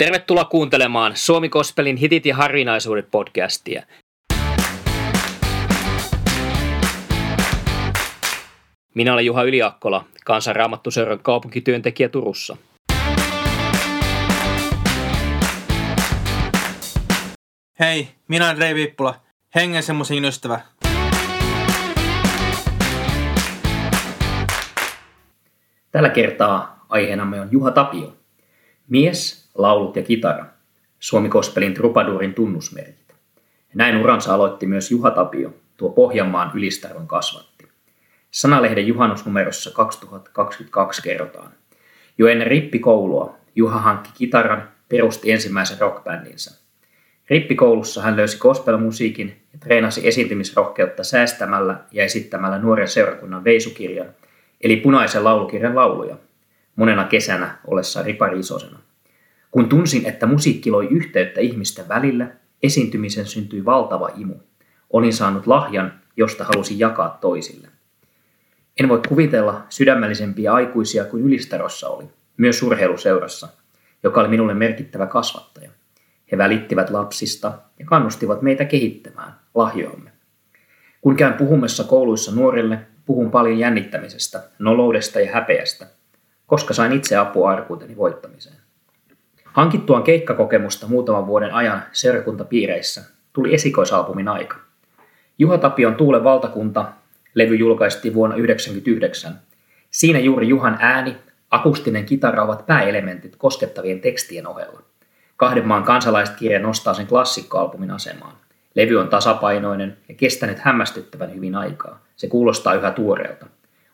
Tervetuloa kuuntelemaan Suomi Kospelin hitit ja harvinaisuudet podcastia. Minä olen Juha Yliakkola, kansanraamattuseuran kaupunkityöntekijä Turussa. Hei, minä olen Rei Viippula, hengen semmoisen ystävä. Tällä kertaa aiheenamme on Juha Tapio. Mies, laulut ja kitara. Suomi Kospelin trupadurin tunnusmerkit. Näin uransa aloitti myös Juha Tapio, tuo Pohjanmaan ylistarvon kasvatti. Sanalehden juhannusnumerossa 2022 kerrotaan. Jo ennen rippikoulua Juha hankki kitaran, perusti ensimmäisen rockbändinsä. Rippikoulussa hän löysi gospelmusiikin ja treenasi esiintymisrohkeutta säästämällä ja esittämällä nuoren seurakunnan veisukirjan, eli punaisen laulukirjan lauluja, monena kesänä ollessa ripari isosena. Kun tunsin, että musiikki loi yhteyttä ihmisten välillä, esiintymisen syntyi valtava imu. Olin saanut lahjan, josta halusin jakaa toisille. En voi kuvitella sydämellisempiä aikuisia kuin Ylistarossa oli, myös urheiluseurassa, joka oli minulle merkittävä kasvattaja. He välittivät lapsista ja kannustivat meitä kehittämään lahjoamme. Kun käyn puhumassa kouluissa nuorille, puhun paljon jännittämisestä, noloudesta ja häpeästä, koska sain itse apua arkuuteni voittamiseen. Hankittuaan keikkakokemusta muutaman vuoden ajan seurakuntapiireissä tuli esikoisalbumin aika. Juha Tapion Tuulen valtakunta levy julkaistiin vuonna 1999. Siinä juuri Juhan ääni, akustinen kitara ovat pääelementit koskettavien tekstien ohella. Kahden maan kansalaiskirja nostaa sen klassikkoalbumin asemaan. Levy on tasapainoinen ja kestänyt hämmästyttävän hyvin aikaa. Se kuulostaa yhä tuoreelta.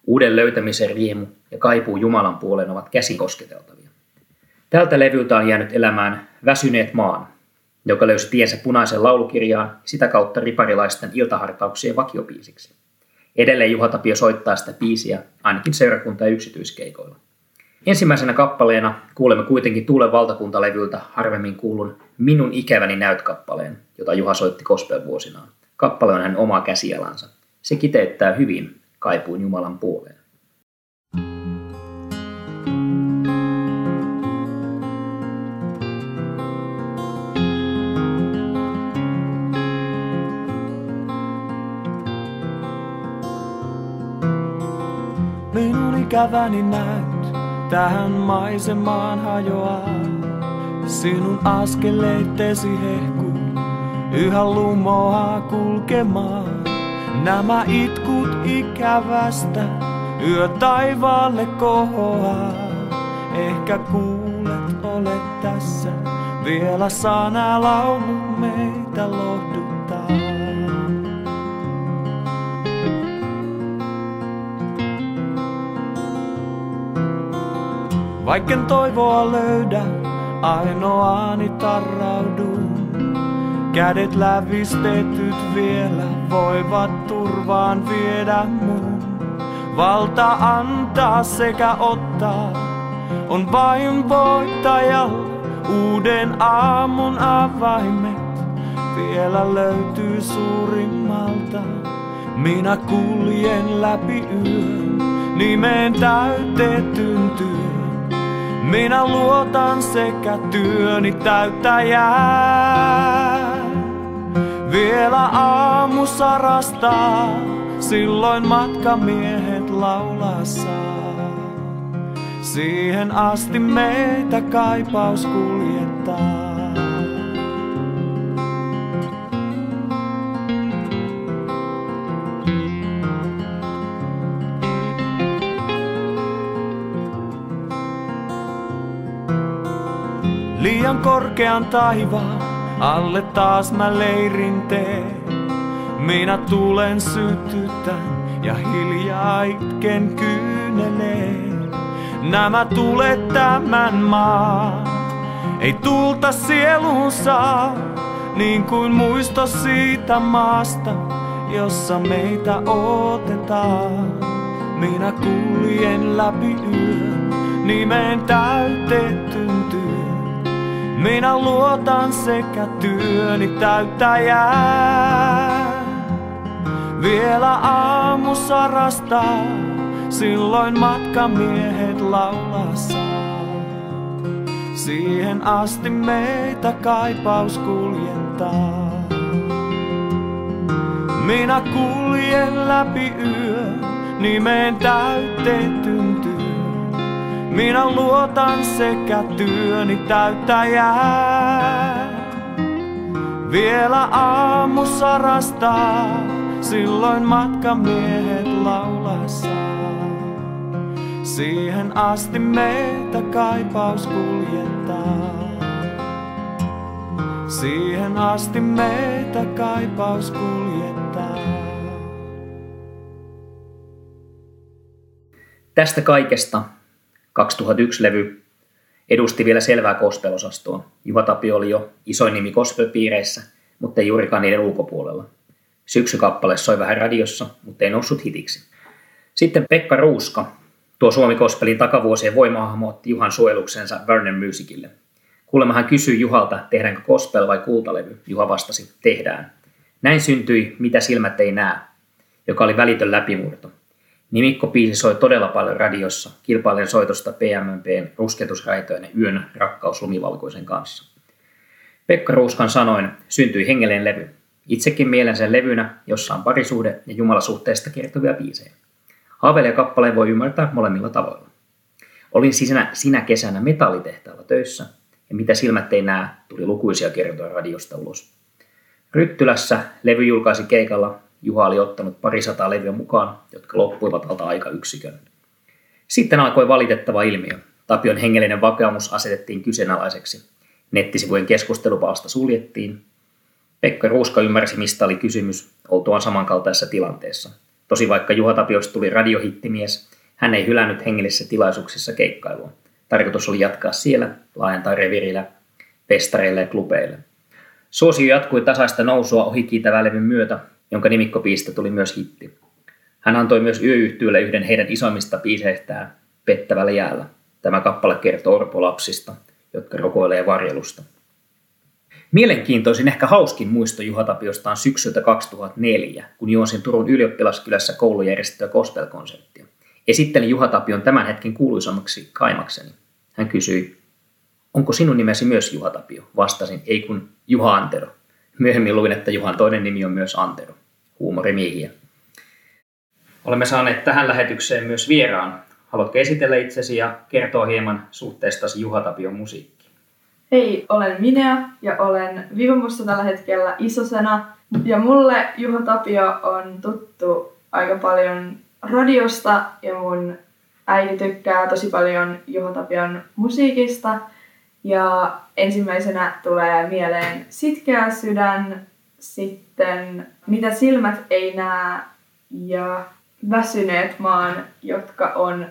Uuden löytämisen riemu ja kaipuu Jumalan puoleen ovat käsikosketeltavia. Tältä levyltä on jäänyt elämään Väsyneet maan, joka löysi tiensä punaisen laulukirjaan sitä kautta riparilaisten iltahartauksien vakiopiisiksi. Edelleen Juha Tapio soittaa sitä biisiä ainakin seurakunta- ja yksityiskeikoilla. Ensimmäisenä kappaleena kuulemme kuitenkin Tuulen valtakuntalevyltä harvemmin kuulun Minun ikäväni näyt-kappaleen, jota Juha soitti gospel-vuosinaan. Kappale on hänen oma käsialansa. Se kiteyttää hyvin kaipuun Jumalan puoleen. Ikäväni näyt tähän maisemaan hajoaa. Sinun askeleittesi hehku yhä lumoaa kulkemaan. Nämä itkut ikävästä yö taivaalle kohoaa. Ehkä kuulet, olet tässä, vielä sana laulu meitä lohduttaa. Vaikken toivoa löydä, ainoaani tarraudun. Kädet lävistetyt vielä voivat turvaan viedä mun. Valta antaa sekä ottaa on vain voittajalla. Uuden aamun avaimet vielä löytyy suurimmalta. Minä kuljen läpi yön nimeen täytetyn työn. Minä luotan sekä työni täyttäjää. Vielä aamu sarastaa, silloin matkamiehet laulaa saa. Siihen asti meitä kaipaus kuljettaa. Liian korkean taivaan alle taas mä leirin teen. Minä tulen sytytän ja hiljaa itken kyyneleen. Nämä tulet tämän maan, ei tulta sieluun saa, niin kuin muisto siitä maasta, jossa meitä otetaan. Minä kuljen läpi yön, nimen täytetyn työn. Minä luotan sekä työni täyttäjää. Vielä aamu sarastaa, silloin matkamiehet laulaa saa. Siihen asti meitä kaipaus kuljettaa. Minä kuljen läpi yö, nimeen täytetyn. Minä luotan sekä työni täyttäjää. Vielä aamu sarastaa, silloin matkamiehet laulaa saa. Siihen asti meitä kaipaus kuljettaa. Siihen asti meitä kaipaus kuljettaa. Tästä kaikesta 2001-levy edusti vielä selvää kospelosastoa. Juha Tapio oli jo isoin nimi gospelpiireissä, mutta ei juurikaan niiden ulkopuolella. Syksykappale soi vähän radiossa, mutta ei noussut hitiksi. Sitten Pekka Ruuska, tuo Suomi Kospelin takavuosien voimahahmo, otti Juhan suojeluksensa Vernon Musicille. Kuulemma hän kysyi Juhalta, tehdäänkö gospel vai kultalevy. Juha vastasi, tehdään. Näin syntyi Mitä silmät ei näe, joka oli välitön läpimurto. Nimikko biisi soi todella paljon radiossa, kilpailen soitosta PMMPn rusketusraitoinen Yön rakkaus lumivalkoisen kanssa. Pekka Ruuskan sanoin syntyi hengellinen levy. Itsekin mielen sen levynä, jossa on parisuhde ja jumalasuhteesta kertovia biisejä. Haaveilija kappaleen voi ymmärtää molemmilla tavoilla. Olin sinä, sinä kesänä metallitehtaalla töissä, ja mitä silmät ei näe, tuli lukuisia kertoja radiosta ulos. Ryttylässä levy julkaisi keikalla Juha oli ottanut parisataa levyä mukaan, jotka loppuivat alta yksikön. Sitten alkoi valitettava ilmiö. Tapion hengellinen vakaumus asetettiin kyseenalaiseksi. Nettisivujen keskustelupalsta suljettiin. Pekka Ruuska ymmärsi, mistä oli kysymys, oltuaan samankaltaisessa tilanteessa. Tosi vaikka Juha Tapiosta tuli radiohittimies, hän ei hylännyt hengellisissä tilaisuuksissa keikkailua. Tarkoitus oli jatkaa siellä, laajentaa revirillä, festareille ja klubeille. Suosio jatkui tasaista nousua ohi kiitävää levyn myötä, jonka nimikkopiistä tuli myös hitti. Hän antoi myös yöyhtyölle yhden heidän isoimmista biiseistään, Pettävällä jäällä. Tämä kappale kertoo orpolapsista, jotka rokoilee varjelusta. Mielenkiintoisin, ehkä hauskin muisto Juha Tapiosta on syksyltä 2004, kun juonsin Turun ylioppilaskylässä koulujärjestettyä gospel-konserttia. Esittelin Juha Tapion tämän hetken kuuluisammaksi kaimakseni. Hän kysyi, onko sinun nimesi myös Juha Tapio? Vastasin, ei kun Juha Antero. Myöhemmin luin, että Juhan toinen nimi on myös Antero. Huumorimiehiä. Olemme saaneet tähän lähetykseen myös vieraan. Haluatko esitellä itsesi ja kertoa hieman suhteestasi Juha Tapion musiikkiin? Hei, olen Minea ja olen Vivamusta tällä hetkellä isosena. Ja mulle Juha Tapio on tuttu aika paljon radiosta ja mun äiti tykkää tosi paljon Juha Tapion musiikista. Ja ensimmäisenä tulee mieleen Sitkeä sydän, sitten Mitä silmät ei näe ja Väsyneet maan, jotka on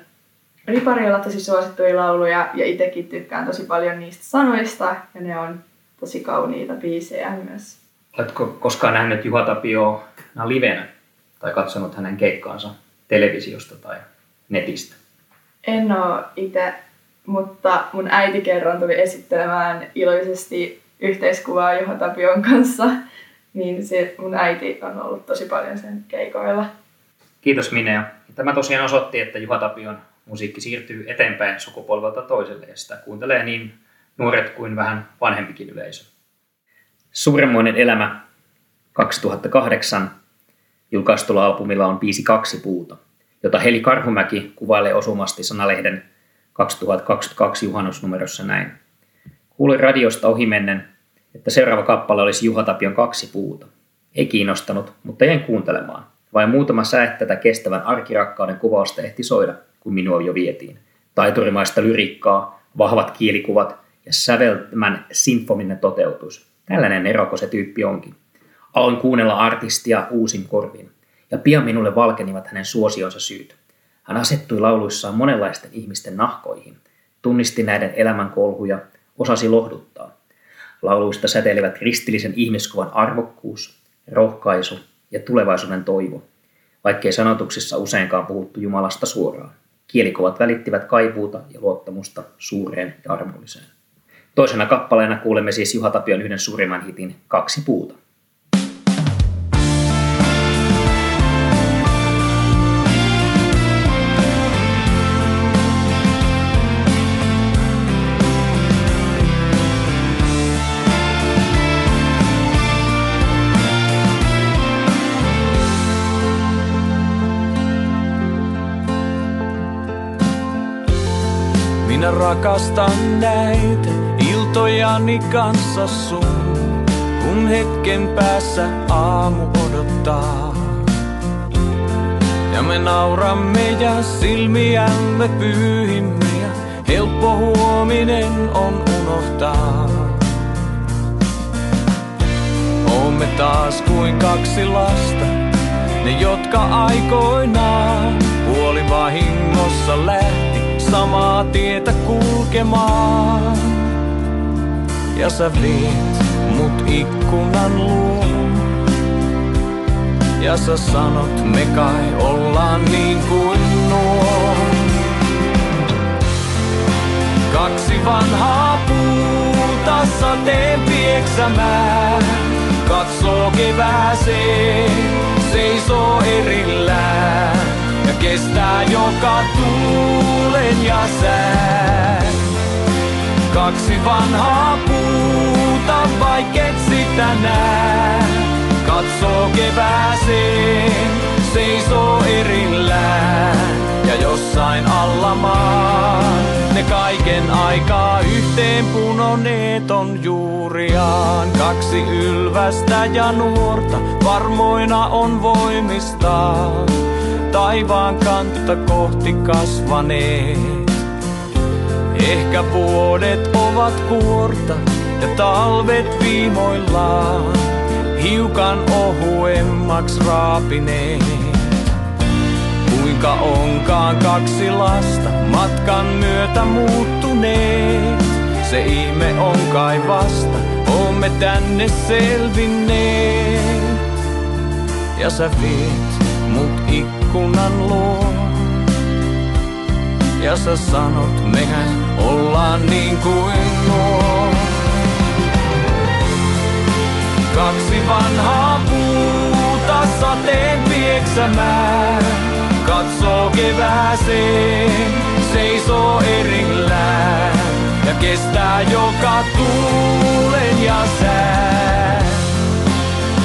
Riparilla tosi suosittuja lauluja ja itsekin tykkään tosi paljon niistä sanoista ja ne on tosi kauniita biisejä myös. Oletko koskaan nähnyt Juha Tapio livenä tai katsonut hänen keikkaansa televisiosta tai netistä? En ole itse mutta mun äiti kerran tuli esittelemään iloisesti yhteiskuvaa Juha Tapion kanssa, niin se mun äiti on ollut tosi paljon sen keikoilla. Kiitos Minea. Tämä tosiaan osoitti, että Juha Tapion musiikki siirtyy eteenpäin sukupolvelta toiselle ja sitä kuuntelee niin nuoret kuin vähän vanhempikin yleisö. Suuremmoinen elämä 2008 julkaistulla albumilla on biisi Kaksi puuta, jota Heli Karhumäki kuvailee osumasti sanalehden 2022 juhannusnumerossa näin. Kuulin radiosta ohimennen, että seuraava kappale olisi Juha Tapion kaksi puuta. Ei kiinnostanut, mutta jäin kuuntelemaan. Vain muutama säe tätä kestävän arkirakkauden kuvausta ehti soida, kun minua jo vietiin. Taiturimaista lyrikkaa, vahvat kielikuvat ja säveltämän sinfominen toteutus. Tällainen eroko se tyyppi onkin. Aloin kuunnella artistia uusin korvin, ja pian minulle valkenivat hänen suosionsa syyt. Hän asettui lauluissaan monenlaisten ihmisten nahkoihin, tunnisti näiden elämänkolhuja, osasi lohduttaa. Lauluista säteilivät kristillisen ihmiskuvan arvokkuus, rohkaisu ja tulevaisuuden toivo, vaikkei sanotuksissa useinkaan puhuttu Jumalasta suoraan. Kielikovat välittivät kaipuuta ja luottamusta suureen ja armolliseen. Toisena kappaleena kuulemme siis Juha Tapion yhden suurimman hitin Kaksi puuta. Minä rakastan näitä iltojani kanssa sun, kun hetken päässä aamu odottaa. Ja me nauramme ja silmiämme pyyhimme ja helppo huominen on unohtaa. Oomme taas kuin kaksi lasta, ne jotka aikoinaan puoli vahingossa lähti samaa tietä kulkemaan. Ja sä viit mut ikkunan luo. Ja sä sanot, me kai ollaan niin kuin nuo. Kaksi vanhaa puuta sateen pieksämään. Katsoo kevääseen, seisoo erillään. Kestää joka tuulen ja sään. Kaksi vanhaa puuta, vaiket sitä näe. Katsoo kevääseen, seisoo erillään. Ja jossain alla maan ne kaiken aikaa yhteen punoneet on juuriaan. Kaksi ylvästä ja nuorta, varmoina on voimistaan. Taivaan kanta kohti kasvaneet. Ehkä vuodet ovat kuorta ja talvet viimoillaan hiukan ohuemmaksi raapineet. Kuinka onkaan kaksi lasta matkan myötä muuttuneet. Se ihme on kai vasta, oomme tänne selvinneet. Ja sä viet mut ikkunan luo. Ja sä sanot, mehän ollaan niin kuin nuo. Kaksi vanhaa puuta sateen pieksämään. Katsoo kevääseen, seisoo erillään. Ja kestää joka tuulen ja sään.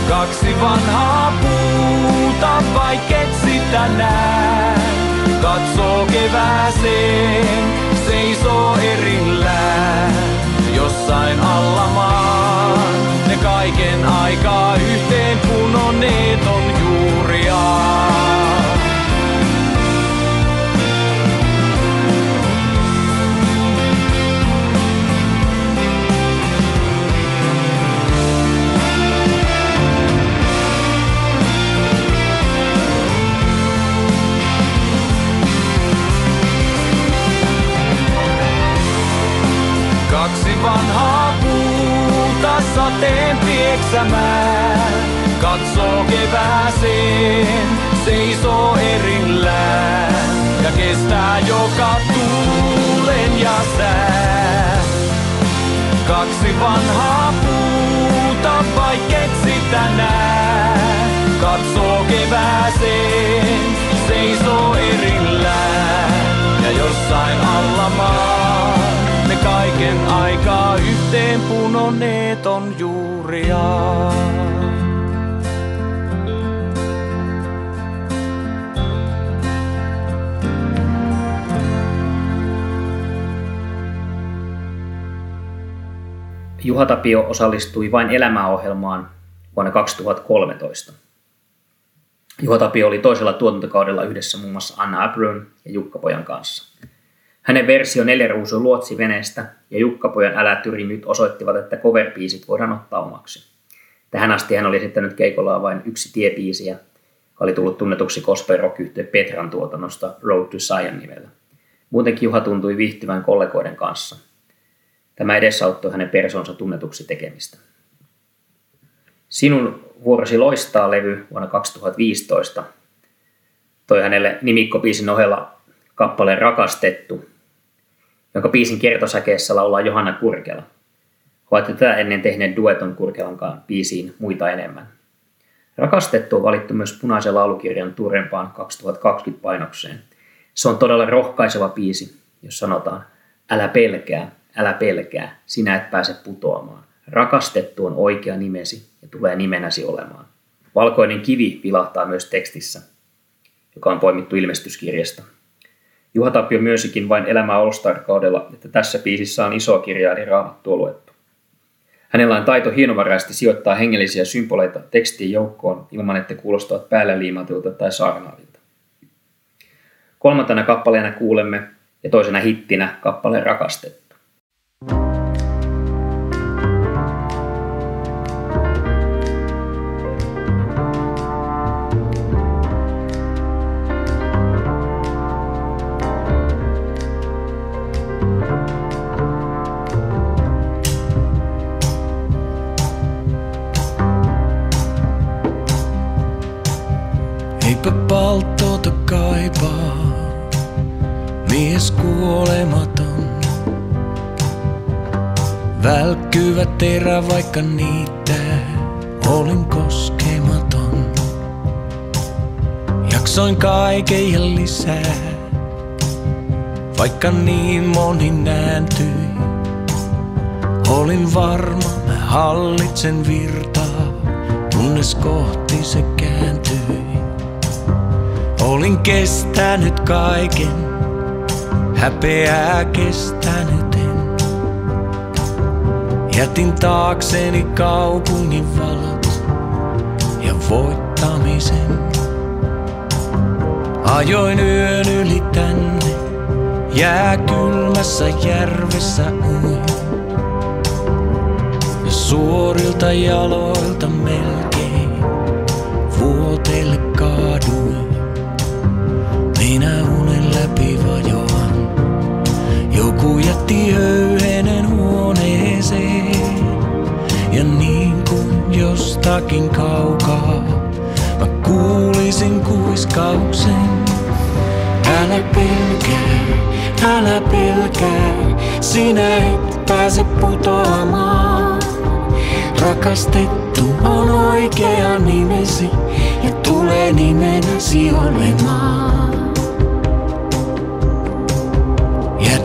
Kaksi vanhaa puuta, vaiket sitä näe. Katsoo kevääseen, seisoo erillään. Jossain alla maan, ne kaiken aikaa yhteen punoneet on sateen pieksämään. Katsoo kevääseen, seisoo erillään. Ja kestää joka tuulen ja sää. Kaksi vanhaa puuta, vaiket sitä näe. Katsoo kevääseen, seisoo erillään. Ja jossain alla maan kaiken aikaa yhteen punoneet on juuriaan. Juha Tapio osallistui vain elämäohjelmaan vuonna 2013. Juha Tapio oli toisella tuotantokaudella yhdessä muun muassa Anna Abrön ja Jukka-pojan kanssa. Hänen versio Neliruusun luotsiveneestä ja Jukka-pojan Älä tyri nyt osoittivat, että cover voidaan ottaa omaksi. Tähän asti hän oli esittänyt keikollaan vain yksi tiepiisi ja oli tullut tunnetuksi gospel rock Petran tuotannosta Road to Zion nimellä. Muutenkin Juha tuntui viihtyvän kollegoiden kanssa. Tämä edesauttoi hänen personsa tunnetuksi tekemistä. Sinun vuorosi loistaa levy vuonna 2015 toi hänelle nimikkopiisin ohella kappaleen Rakastettu, jonka biisin kertosäkeessä laulaa Johanna Kurkela. Ovat tätä ennen tehneet dueton Kurkelankaan biisiin muita enemmän. Rakastettu on valittu myös punaisen laulukirjan Turempaan 2020 painokseen. Se on todella rohkaiseva biisi, jos sanotaan, älä pelkää, älä pelkää, sinä et pääse putoamaan. Rakastettu on oikea nimesi ja tulee nimenäsi olemaan. Valkoinen kivi vilahtaa myös tekstissä, joka on poimittu ilmestyskirjasta. Juha Tapio myönsikin vain Elämä All Star-kaudella, että tässä biisissä on isoa kirjaa eli raamattua luettu. Hänellä on taito hienovaraisesti sijoittaa hengellisiä symboleita tekstiin joukkoon ilman, että kuulostavat päällä liimatulta tai saarnaavilta. Kolmantena kappaleena kuulemme ja toisena hittinä kappaleen rakastettu. Mies kuolematon. Välkkyvä terä, vaikka niitä olin koskematon. Jaksoin kaiken ja lisää, vaikka niin moni nääntyi. Olin varma, mä hallitsen virtaa, kunnes kohti se kääntyi. Olin kestänyt kaiken, häpeää kestänyt en. Jätin taakseni kaupungin valot ja voittamisen. Ajoin yön yli tänne, jää kylmässä järvessä uin. Ja suorilta jaloilta melkein vuoteille kaaduin. Joku jätti höyhenen huoneeseen. Ja niin kuin jostakin kaukaa mä kuulisin kuiskauksen. Älä pelkää, älä pelkää, sinä et pääse putoamaan. Rakastettu on oikea nimesi ja tulee nimenäsi olemaan.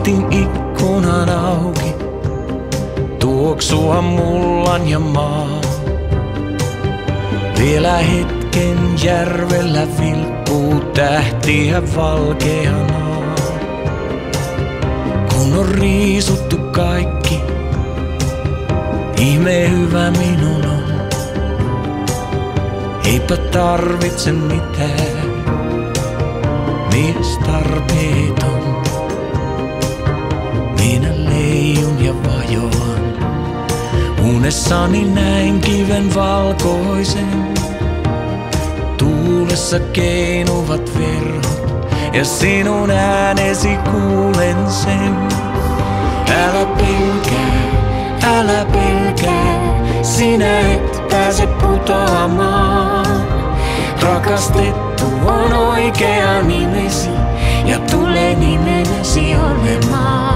Jätin ikkunan auki, tuoksua mullan ja maa. Vielä hetken järvellä vilkkuu tähtiä valkeana. Kun on riisuttu kaikki, ihme hyvä minun on. Eipä tarvitse mitään, mies tarpeeton. Unessani näin kiven valkoisen. Tuulessa keinuvat verhot ja sinun äänesi kuulen sen. Älä pelkää, älä pelkää, sinä et pääse putoamaan. Rakastettu on oikea nimesi ja tulee nimenäsi olemaan.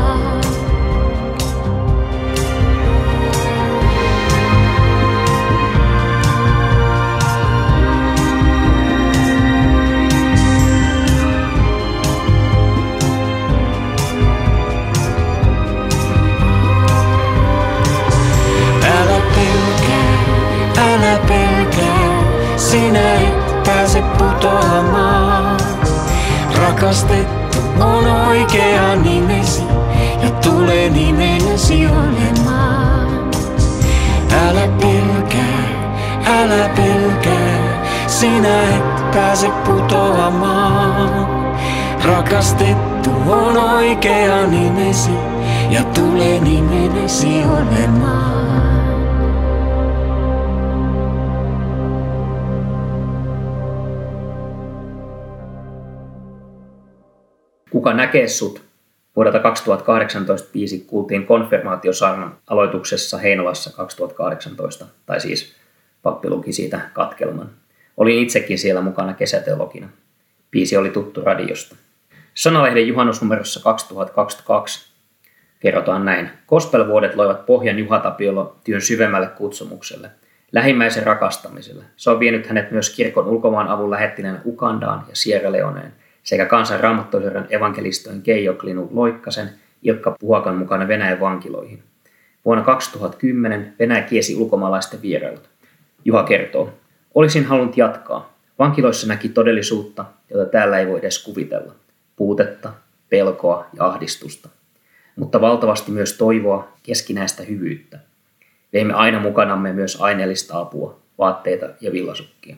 Oikea nimesi ja tulee nimenäsi olemaan. Älä pelkää, älä pelkää, sinä et pääse putoamaan. Rakastettu on oikea nimesi ja tulee nimenäsi olemaan. Kuka näkee sut? Vuodelta 2018 biisi kuultiin konfirmaatiosaarnan aloituksessa Heinolassa 2018, tai siis pappi luki siitä katkelman. Olin itsekin siellä mukana kesäteologina. Biisi oli tuttu radiosta. Sanalehden juhannusnumerossa 2022 kerrotaan näin. Gospel-vuodet loivat pohjan Juha Tapiolla työn syvemmälle kutsumukselle, lähimmäisen rakastamiselle. Se on vienyt hänet myös kirkon ulkomaan avun lähettineen Ukandaan ja Sierra Leoneen sekä kansan raamattoherran evankelistojen Keijo Klinu Loikkasen Ilkka Puhakan mukana Venäjän vankiloihin. Vuonna 2010 Venäjä kiesi ulkomaalaisten vierailut. Juha kertoo, olisin halunnut jatkaa. Vankiloissa näki todellisuutta, jota täällä ei voi edes kuvitella. Puutetta, pelkoa ja ahdistusta, mutta valtavasti myös toivoa, keskinäistä hyvyyttä. Veimme aina mukanamme myös aineellista apua, vaatteita ja villasukkia.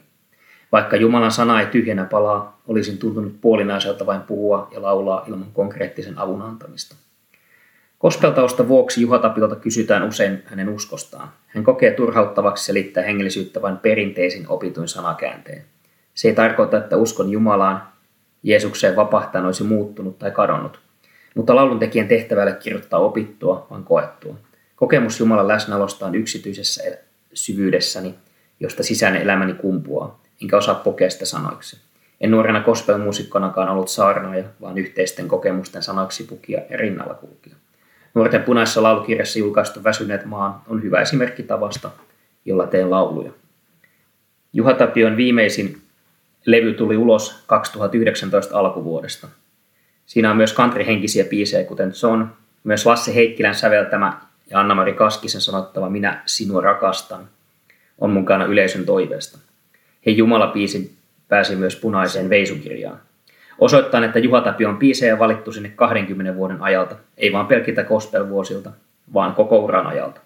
Vaikka Jumalan sana ei tyhjänä palaa, olisin tuntunut puolinaiselta vain puhua ja laulaa ilman konkreettisen avun antamista. Kospeltausta vuoksi Juha Tapiolta kysytään usein hänen uskostaan. Hän kokee turhauttavaksi selittää hengellisyyttä vain perinteisin opituin sanakäänteen. Se ei tarkoita, että uskon Jumalaan, Jeesukseen vapahtaen olisi muuttunut tai kadonnut. Mutta lauluntekijän tehtävä ei kirjoittaa opittua, vaan koettua. Kokemus Jumalan läsnäolosta on yksityisessä syvyydessäni, josta sisäinen elämäni kumpuaa, enkä osaa pokea sitä sanoiksi. En nuorena gospelmuusikkonakaan ollut saarnaaja, vaan yhteisten kokemusten sanoiksi pukia ja rinnalla kulkija. Nuorten punaisessa laulukirjassa julkaistu Väsyneet maan on hyvä esimerkki tavasta, jolla teen lauluja. Juha Tapion viimeisin levy tuli ulos 2019 alkuvuodesta. Siinä on myös country-henkisiä biisejä, kuten John, myös Lasse Heikkilän säveltämä ja Anna-Mari Kaskisen sanottava Minä sinua rakastan on mukana yleisön toiveesta. He Jumala-biisi pääsi myös punaiseen veisukirjaan. Osoittaa, että Juha Tapio on biisejä valittu sinne 20 vuoden ajalta, ei vaan pelkitä gospel-vuosilta, vaan koko uran ajalta.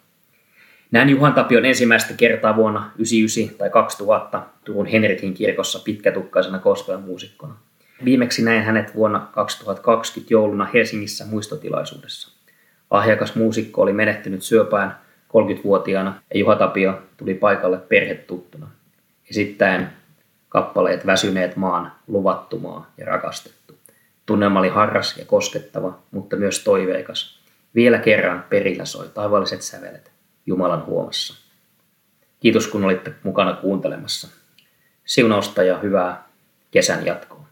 Näin Juhan Tapion ensimmäistä kertaa vuonna 1999 tai 2000 Turun Henrikin kirkossa pitkätukkaisena gospel-muusikkona. Viimeksi näin hänet vuonna 2020 jouluna Helsingissä muistotilaisuudessa. Ahjakas muusikko oli menehtynyt syöpään 30-vuotiaana ja Juha Tapio tuli paikalle perhetuttuna. Esittäen kappaleet Väsyneet maan, Luvattumaa ja Rakastettu. Tunnelma oli harras ja koskettava, mutta myös toiveikas. Vielä kerran perillä soi taivaalliset sävelet Jumalan huomassa. Kiitos kun olitte mukana kuuntelemassa. Siunausta ja hyvää kesän jatkoa.